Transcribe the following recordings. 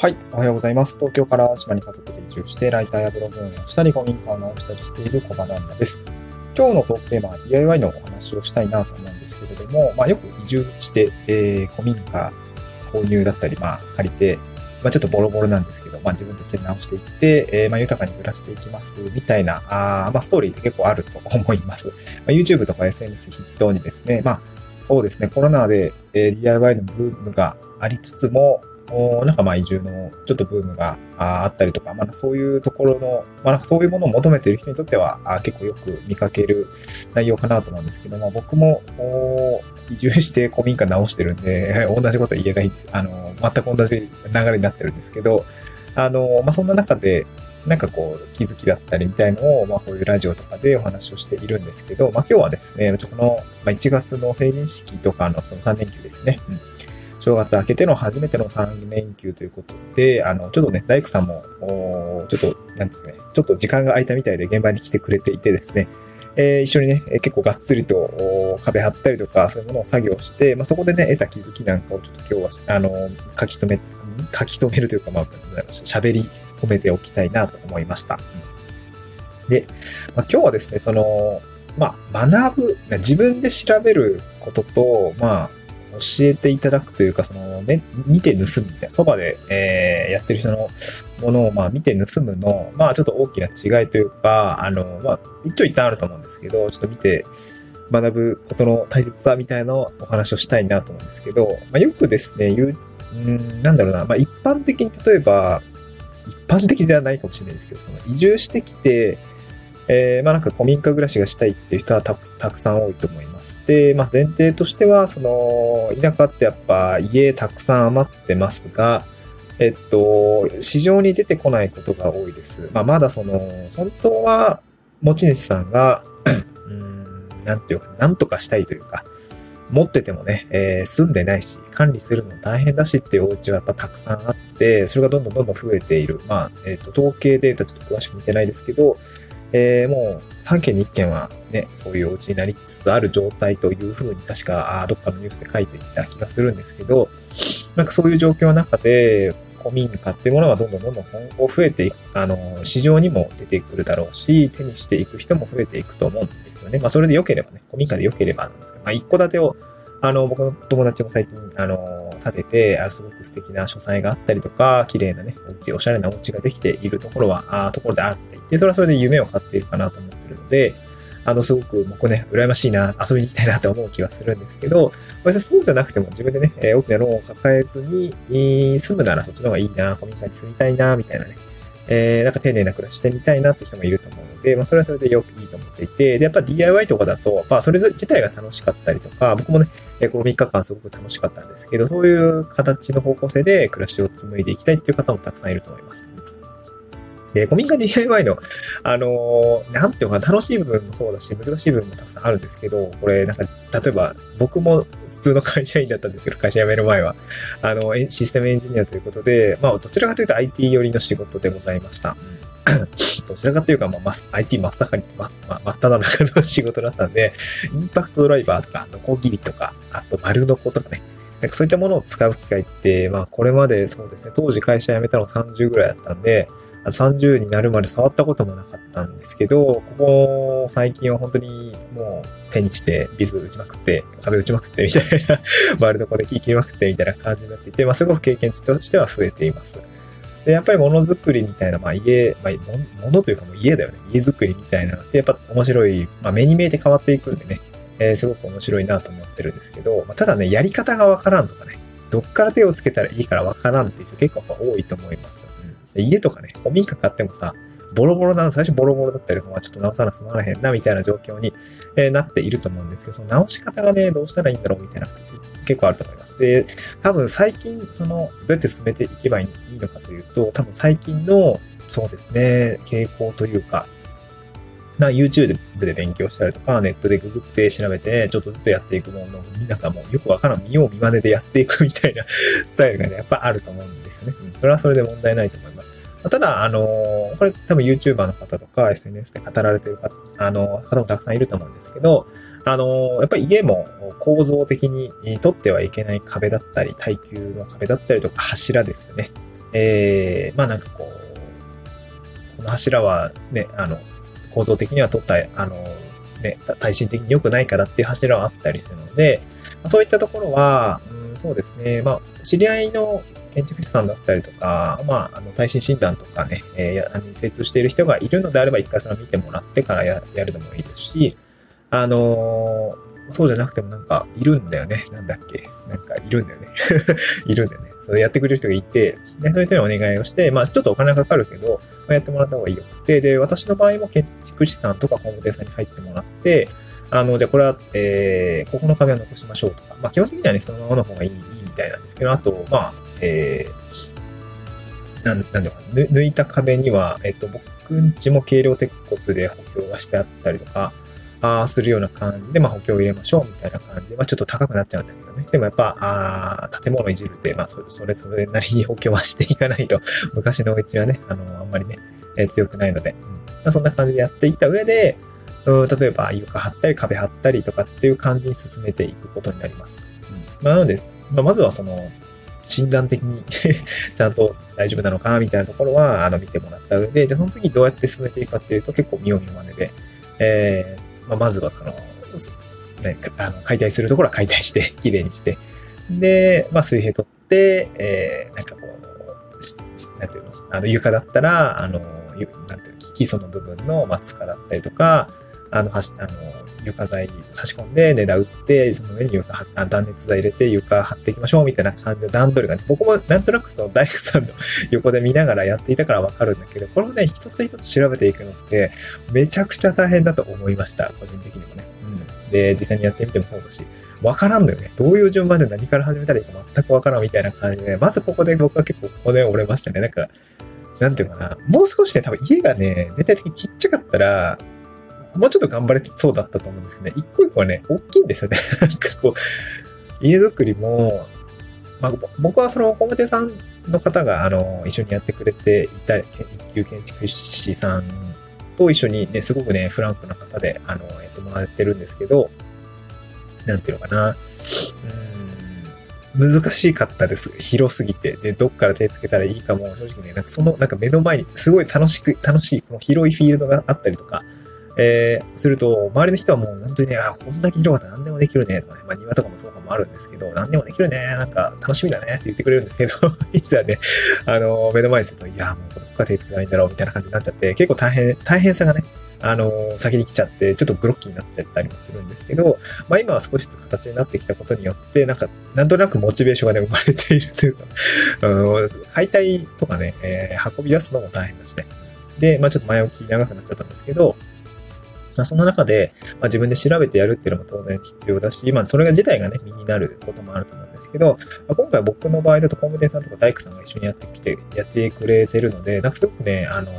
はい。おはようございます。東京から島に家族で移住して、ライターやブログ運営をしたり、古民家を直したりしている小場旦那です。今日のトークテーマは DIY のお話をしたいなと思うんですけれども、まあ、よく移住して、えー、古民家購入だったり、まあ、借りて、まあ、ちょっとボロボロなんですけど、まあ、自分たちで直していって、えー、まあ、豊かに暮らしていきます、みたいな、あまあ、ストーリーって結構あると思います。まあ、YouTube とか SNS 筆頭にですね、まあ、そうですね、コロナで、えー、DIY のブームがありつつも、なんかまあ移住のちょっとブームがあったりとか、まあそういうところの、まあなんかそういうものを求めている人にとっては結構よく見かける内容かなと思うんですけども、僕も移住して古民家直してるんで、同じこと言えない、あの、全く同じ流れになってるんですけど、あの、まあそんな中で、なんかこう、気づきだったりみたいのを、まあこういうラジオとかでお話をしているんですけど、まあ今日はですね、この、ま、1月の成人式とかのその3連休ですね。うん正月明けての初めての3連休ということで、あの、ちょっとね、大工さんも、ちょっと、なんですね、ちょっと時間が空いたみたいで現場に来てくれていてですね、えー、一緒にね、結構がっつりと壁張ったりとか、そういうものを作業して、まあ、そこでね、得た気づきなんかをちょっと今日は、あの、書き留め、書き留めるというか、まあ、喋り止めておきたいなと思いました。で、まあ、今日はですね、その、まあ、学ぶ、自分で調べることと、まあ、教えていただくというか、その、ね、見て盗むみたいな、そばで、えー、やってる人のものを、まあ、見て盗むの、まあ、ちょっと大きな違いというか、あの、まあ、一長一短あると思うんですけど、ちょっと見て、学ぶことの大切さみたいなお話をしたいなと思うんですけど、まあ、よくですね、言う、うんなんだろうな、まあ、一般的に例えば、一般的じゃないかもしれないですけど、その移住してきて、えー、まあなんか古民家暮らしがしたいっていう人はたくさん多いと思います。で、まあ前提としては、その、田舎ってやっぱ家たくさん余ってますが、えっと、市場に出てこないことが多いです。まあまだその、本当は持ち主さんがうん、なんていうか、なんとかしたいというか、持っててもね、えー、住んでないし、管理するの大変だしっていうお家はやっぱたくさんあって、それがどんどんどんどん増えている。まあ、えっ、と、統計データちょっと詳しく見てないですけど、えー、もう3件に1件はね、そういうお家になりつつある状態というふうに確か、あどっかのニュースで書いていた気がするんですけど、なんかそういう状況の中で、古民家っていうものはどんどんどんどん今後増えていく、あの、市場にも出てくるだろうし、手にしていく人も増えていくと思うんですよね。まあそれで良ければね、古民家で良ければなんですけど、まあ一戸建てをあの、僕の友達も最近、あの、建てて、あのすごく素敵な書斎があったりとか、綺麗なね、お家、おしゃれなお家ができているところは、あところであっていて、それはそれで夢を買っているかなと思ってるので、あの、すごく僕ね、羨ましいな、遊びに行きたいなと思う気はするんですけど、別にそうじゃなくても自分でね、大きなローンを抱えずに、住むならそっちの方がいいな、古民家に住みたいな、みたいなね、えー、なんか丁寧な暮らししてみたいなって人もいると思うので、まあ、それはそれでよくいいと思っていて、で、やっぱ DIY とかだと、まあ、それ自体が楽しかったりとか、僕もね、この3日間すごく楽しかったんですけど、そういう形の方向性で暮らしを紡いでいきたいっていう方もたくさんいると思います。で、古民家 DIY の、あのー、なんていうのかな、楽しい部分もそうだし、難しい部分もたくさんあるんですけど、これ、なんか、例えば、僕も普通の会社員だったんですけど、会社辞める前は、あの、システムエンジニアということで、まあ、どちらかというと IT 寄りの仕事でございました。どちらかというか、まあ、IT 真っ盛り、ま、ま、真っ只中の仕事だったんで、インパクトドライバーとか、ノコギリとか、あと丸ノコとかね、なんかそういったものを使う機会って、まあこれまでそうですね、当時会社辞めたの30ぐらいだったんで、30になるまで触ったこともなかったんですけど、ここ最近は本当にもう手にしてビズ打ちまくって、壁打ちまくってみたいな、ワールドコで木切りまくってみたいな感じになっていて、まあすごく経験値としては増えています。で、やっぱりものづくりみたいな、まあ家、まあ、ものというかもう家だよね。家づくりみたいなのって、やっぱ面白い、まあ目に見えて変わっていくんでね、えー、すごく面白いなと思ってるんですけど、まあ、ただね、やり方がわからんとかね、どっから手をつけたらいいからわからんっていう人結構やっぱ多いと思います。家とかね、古民家買ってもさ、ボロボロな、最初ボロボロだったりとか、ちょっと直さなすまらへんな、みたいな状況に、え、なっていると思うんですけど、その直し方がね、どうしたらいいんだろうみたいなこと結構あると思います。で、多分最近、その、どうやって進めていけばいいのかというと、多分最近の、そうですね、傾向というか、な YouTube で勉強したりとか、ネットでググって調べて、ちょっとずつやっていくものを、なんかもうよくわからん、見よう見真似でやっていくみたいな スタイルがね、やっぱあると思うんですよね。うん、それはそれで問題ないと思います。ただ、あのー、これ多分 YouTuber の方とか SNS で語られてる方、あの方もたくさんいると思うんですけど、あのー、やっぱり家も構造的に取ってはいけない壁だったり、耐久の壁だったりとか柱ですよね。えー、まあなんかこう、この柱はね、あの、構造的には取った、あの、ね、耐震的に良くないからっていう柱はあったりするので、そういったところは、うん、そうですね、まあ、知り合いの建築士さんだったりとか、まあ、あの耐震診断とかね、えー、に精通している人がいるのであれば、一回それを見てもらってからやるのもいいですし、あのー、そうじゃなくてもなんかいるんだよね。なんだっけ。なんかいるんだよね。いるんだよね。それやってくれる人がいて、で、そういう人にお願いをして、まあちょっとお金かかるけど、まあ、やってもらった方がいいよくて、で、私の場合も建築士さんとか工務店さんに入ってもらって、あの、じゃあこれは、えー、ここの壁は残しましょうとか、まあ基本的にはね、そのままの方がいいいいみたいなんですけど、あと、まあ、えー、なん、なんだろう抜いた壁には、えっと、僕んちも軽量鉄骨で補強がしてあったりとか、あするような感じで、まあ、補強を入れましょうみたいな感じで、まあ、ちょっと高くなっちゃうんだけどね。でもやっぱ、あ建物いじるって、まあそ、れそれなりに 補強はしていかないと、昔のうちはね、あの、あんまりね、えー、強くないので、うんまあ、そんな感じでやっていった上で、うん、例えば床張ったり壁張ったりとかっていう感じに進めていくことになります。うんまあ、なので、まあ、まずはその、診断的に ちゃんと大丈夫なのかみたいなところは、あの、見てもらった上で、じゃあその次どうやって進めていくかっていうと結構見よう見まねで、えー、まあ、まずはその、ね、あの解体するところは解体して、きれいにして、で、まあ、水平取って、えー、なんかこう、なんていうの、あの床だったら、あの、なんていうの、基礎の部分の、松下、だったりとか、あの、はし、あの、床材差し込んで、値段打って、その上に床、断熱材入れて床張っていきましょうみたいな感じの段取りがね、僕もなんとなくその大工さんの 横で見ながらやっていたからわかるんだけど、これをね、一つ一つ調べていくのって、めちゃくちゃ大変だと思いました。個人的にもね。うん。で、実際にやってみてもそうだし、わからんのよね。どういう順番で何から始めたらいいか全くわからんみたいな感じで、まずここで僕は結構ここで折れましたね。なんか、なんていうかな。もう少しね、多分家がね、全体的にちっちゃかったら、もうちょっと頑張れそうだったと思うんですけどね、一個一個はね、大きいんですよね。なんかこう、家づくりも、まあ、僕はその工務店さんの方が、あの、一緒にやってくれていた、一級建築士さんと一緒にね、すごくね、フランクな方で、あの、やってもらってるんですけど、なんていうのかな。うん、難しかったです。広すぎて。で、どっから手つけたらいいかも、正直ね、なんかその、なんか目の前に、すごい楽しく、楽しい、この広いフィールドがあったりとか、えー、すると、周りの人はもう本当にね、あ、こんだけ広かったら何でもできるね、とかね、まあ庭とかもそうかもあるんですけど、何でもできるね、なんか楽しみだねって言ってくれるんですけど、いざね、あの、目の前にすると、いや、もうどっか手つけないんだろう、みたいな感じになっちゃって、結構大変、大変さがね、あの、先に来ちゃって、ちょっとグロッキーになっちゃったりもするんですけど、まあ今は少しずつ形になってきたことによって、なんか、なんとなくモチベーションがね、生まれているというか、うん、解体とかね、えー、運び出すのも大変だしね。で、まあちょっと前置き長くなっちゃったんですけど、まあ、その中で、まあ、自分で調べてやるっていうのも当然必要だし、まあ、それが自体がね、身になることもあると思うんですけど、まあ、今回僕の場合だと工務店さんとか大工さんが一緒にやってきて、やってくれてるので、なんかすごくね、あの、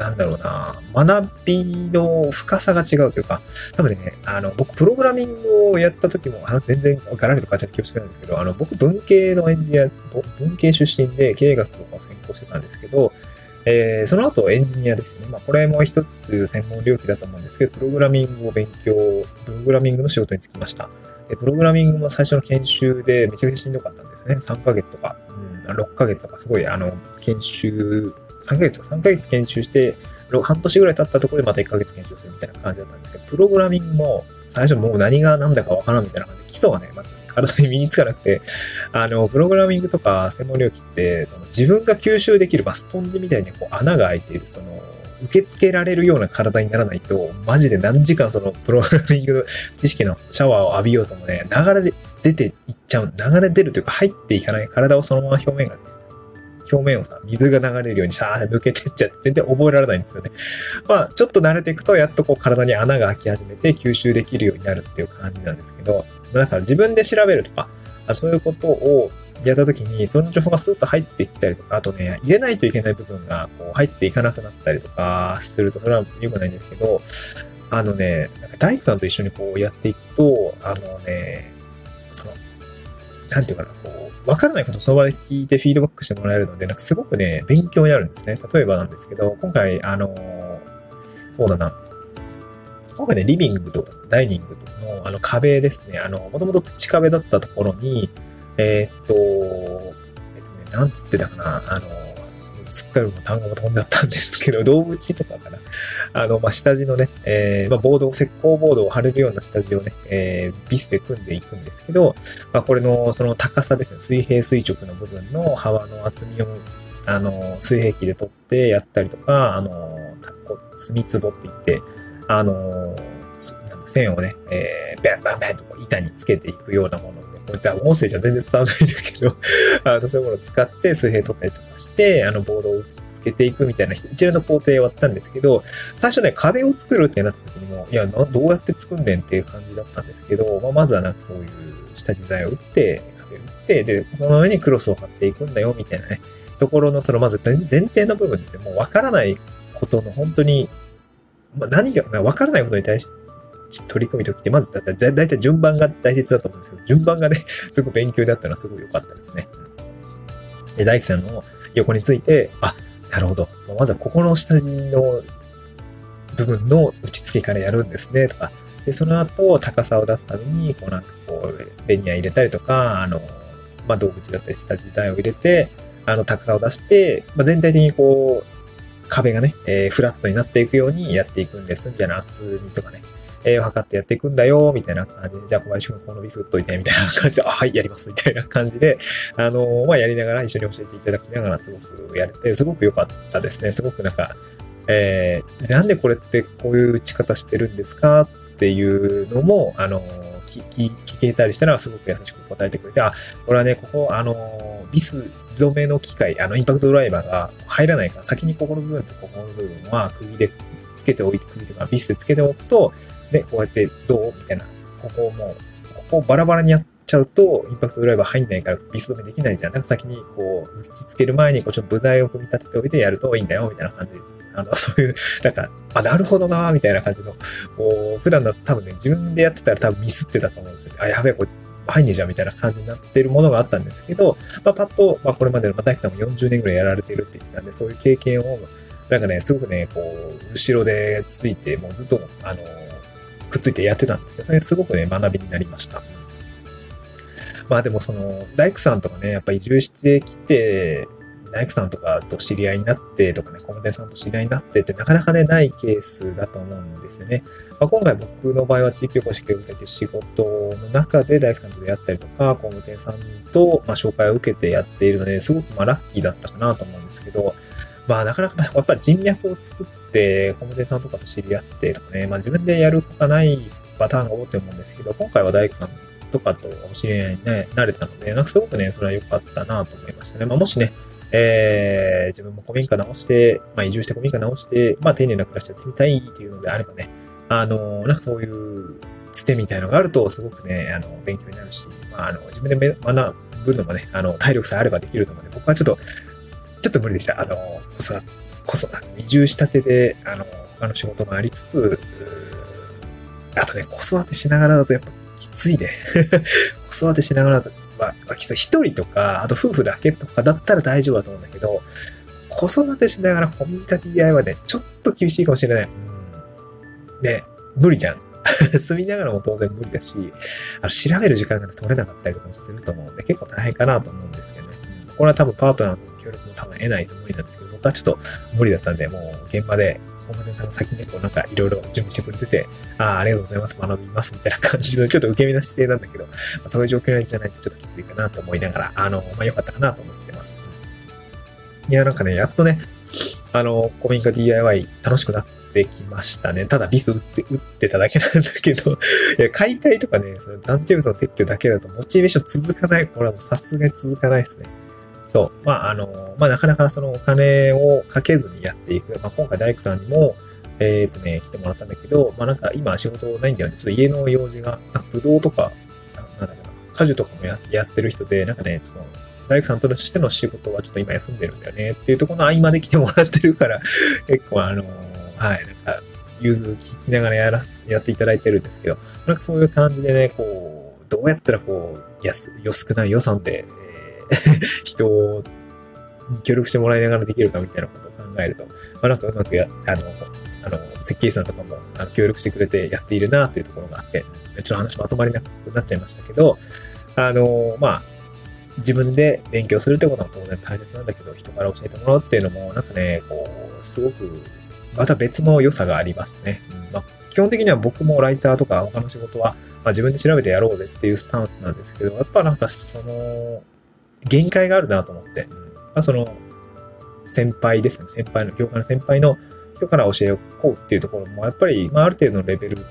なんだろうな、学びの深さが違うというか、多分ね、あの、僕、プログラミングをやった時も、話全然ガラリと変わっちゃって恐縮なんですけど、あの、僕、文系のエンジニア、文系出身で経営学とかを専攻してたんですけど、えー、その後エンジニアですね。まあ、これも一つ専門領域だと思うんですけど、プログラミングを勉強、プログラミングの仕事に就きました。でプログラミングも最初の研修でめちゃくちゃしんどかったんですね。3ヶ月とか、うん、6ヶ月とか、すごい、あの、研修、3ヶ月か、3ヶ月研修して、半年ぐらい経ったところでまた1ヶ月研修するみたいな感じだったんですけど、プログラミングも最初もう何が何だかわからんみたいな感じで、基礎がね、まず体に身につかなくて、あの、プログラミングとか専門領域って、その自分が吸収できる、まあ、スポンジみたいにこう穴が開いている、その、受け付けられるような体にならないと、マジで何時間そのプログラミング知識のシャワーを浴びようともね、流れで出ていっちゃう、流れ出るというか入っていかない体をそのまま表面がね表面をさ、水が流れるようにシャー抜けてっちゃって全然覚えられないんですよね。まあ、ちょっと慣れていくと、やっとこう体に穴が開き始めて吸収できるようになるっていう感じなんですけど、だから自分で調べるとか、そういうことをやった時に、その情報がスーッと入ってきたりとか、あとね、入れないといけない部分がこう入っていかなくなったりとかすると、それは良くないんですけど、あのね、なんか大工さんと一緒にこうやっていくと、あのね、その、なんていうかな、こう、わからないことをその場で聞いてフィードバックしてもらえるので、なんかすごくね、勉強になるんですね。例えばなんですけど、今回、あの、そうだな、今回ね、リビングとダイニングのあの壁ですね、あの、もともと土壁だったところに、えー、っと、えっとね、なんつってたかな、あの、すっかり単語も飛んじゃったんですけど、動物とかかな。あの、まあ、下地のね、えー、まあ、ボード、石膏ボードを貼れるような下地をね、えー、ビスで組んでいくんですけど、まあ、これの、その高さですね、水平垂直の部分の幅の厚みを、あの、水平器で取ってやったりとか、あの、墨壺って言って、あの、線をね、えー、バンバンバンと板につけていくようなものこういった音声じゃ全然伝わらないんだけど、あの、そういうものを使って水平取ったりとかして、あの、ボードを打ち付けていくみたいな一連の工程を終わったんですけど、最初ね、壁を作るってなった時にも、いや、どうやって作んねんっていう感じだったんですけど、まあ、まずはなんかそういう下地材を打って、壁を打って、で、その上にクロスを貼っていくんだよ、みたいなね、ところの、そのまず前提の部分ですよ。もうわからないことの本当に、まあ、何が、わからないことに対して、取り組むときって、まずだ、だいたい順番が大切だと思うんですけど、順番がね、すごく勉強だったのはすごい良かったですね。で、大輝さんの横について、あ、なるほど。まずはここの下地の部分の打ち付けからやるんですね、とか。で、その後、高さを出すために、こうなんかこう、ベニヤ入れたりとか、あの、まあ、動物だったり下地台を入れて、あの、高さを出して、まあ、全体的にこう、壁がね、えー、フラットになっていくようにやっていくんです、みたいな厚みとかね。えー、測ってやっていくんだよ、みたいな感じで、じゃあ小林くんこのビス打っといて、みたいな感じで、あ、はい、やります、みたいな感じで、あの、まあ、やりながら一緒に教えていただきながらすごくやれて、すごく良かったですね。すごくなんか、えー、なんでこれってこういう打ち方してるんですかっていうのも、あの、聞けたりしたらすごく優しく答えてくれて、あ、これはね、ここ、あの、ビス止めの機械、あの、インパクトドライバーが入らないから、先にここの部分とここの部分は釘でつけておいて、釘とかビスでつけておくと、で、こうやってどうみたいな。ここをもう、ここをバラバラにやっちゃうと、インパクトドライバー入んないからビス止めできないじゃん。なんか先にこう、打ち付ける前に、こう、ちょっと部材を組み立てておいてやるといいんだよ、みたいな感じで。あの、そういう、なんか、あ、なるほどなみたいな感じの、こう、普段だと多分ね、自分でやってたら多分ミスってたと思うんですよね。あ、やべえ、これ、入んねえじゃんみたいな感じになってるものがあったんですけど、まあ、パッと、まあ、これまでの、またきさんも40年ぐらいやられてるって言ってたんで、そういう経験を、なんかね、すごくね、こう、後ろでついて、もうずっと、あの、くっついてやってたんですけど、それすごくね、学びになりました。まあでもその、大工さんとかね、やっぱ移住してきて、大工さんとかと知り合いになってとかね、コムデさんと知り合いになってってなかなかね、ないケースだと思うんですよね。まあ、今回僕の場合は地域おこし協力隊という仕事の中で大工さんと出会ったりとか、工務店さんとま紹介を受けてやっているので、すごくまラッキーだったかなと思うんですけど、まあなかなかやっぱり人脈を作って、工務店さんとかと知り合ってとかね、まあ自分でやるほかないパターンが多いと思うんですけど、今回は大工さんとかとお知り合いに、なれたので、なんかすごくね、それは良かったなと思いましたね。まあもしね、えー、自分も古民家直して、まあ移住して古民家直して、まあ丁寧な暮らしやってみたいっていうのであればね、あの、なんかそういうつてみたいのがあると、すごくね、あの、勉強になるし、まあ、あの、自分で学ぶのもね、あの、体力さえあればできると思うので、僕はちょっと、ちょっと無理でした。あの、子育て、子育て、移住したてで、あの、他の仕事もありつつ、あとね、子育てしながらだとやっぱきついね。子育てしながらだとまあ、一人とか、あと夫婦だけとかだったら大丈夫だと思うんだけど、子育てしながらコミュニカ DI はね、ちょっと厳しいかもしれない。ん。ね、無理じゃん。住みながらも当然無理だし、あの調べる時間が取れなかったりとかもすると思うんで、結構大変かなと思うんですけどね。これは多分パートナーの協力も多分得ないと無理なんですけど、僕はちょっと無理だったんで、もう現場でコマネさんが先にこうなんかいろいろ準備してくれてて、ああ、ありがとうございます、学びますみたいな感じのちょっと受け身な姿勢なんだけど、まあ、そういう状況じゃないとちょっときついかなと思いながら、あの、まあ良かったかなと思ってます。いや、なんかね、やっとね、あの、古民家 DIY 楽しくなってきましたね。ただビス打って、打ってただけなんだけど、いや、解体とかね、その残地物の撤去だけだとモチベーション続かない。これはもうさすがに続かないですね。そう。まあ、あの、まあ、なかなかそのお金をかけずにやっていく。まあ、今回大工さんにも、えっ、とね、来てもらったんだけど、まあ、なんか今仕事ないんだよね。ちょっと家の用事が、なんかブドウとか、なんだろうな、果樹とかもややってる人で、なんかね、その、大工さんとしての仕事はちょっと今休んでるんだよねっていうところの合間で来てもらってるから、結構あの、はい、なんか、融通聞きながらやらす、やっていただいてるんですけど、なんかそういう感じでね、こう、どうやったらこう、安、安くない予算で、人に協力してもらいながらできるかみたいなことを考えると、まあ、なんかうまくや、あの、あの、設計士さんとかもあの協力してくれてやっているなっていうところがあって、ちょっと話まとまりなくなっちゃいましたけど、あの、まあ、自分で勉強するってことも当然大切なんだけど、人から教えてもらうっていうのも、なんかね、こう、すごく、また別の良さがありますね。まあ、基本的には僕もライターとか他の仕事は、まあ、自分で調べてやろうぜっていうスタンスなんですけど、やっぱなんかその、限界があるなと思って、まあ、その、先輩ですね。先輩の、業界の先輩の人から教えをこうっていうところも、やっぱり、まあ、ある程度のレベル、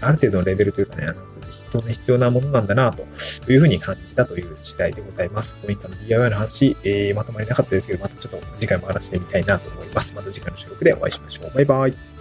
ある程度のレベルというかね、あの当然必要なものなんだなというふうに感じたという次第でございます。こういったの DIY の話、えー、まとまりなかったですけど、またちょっと次回も話してみたいなと思います。また次回の収録でお会いしましょう。バイバイ。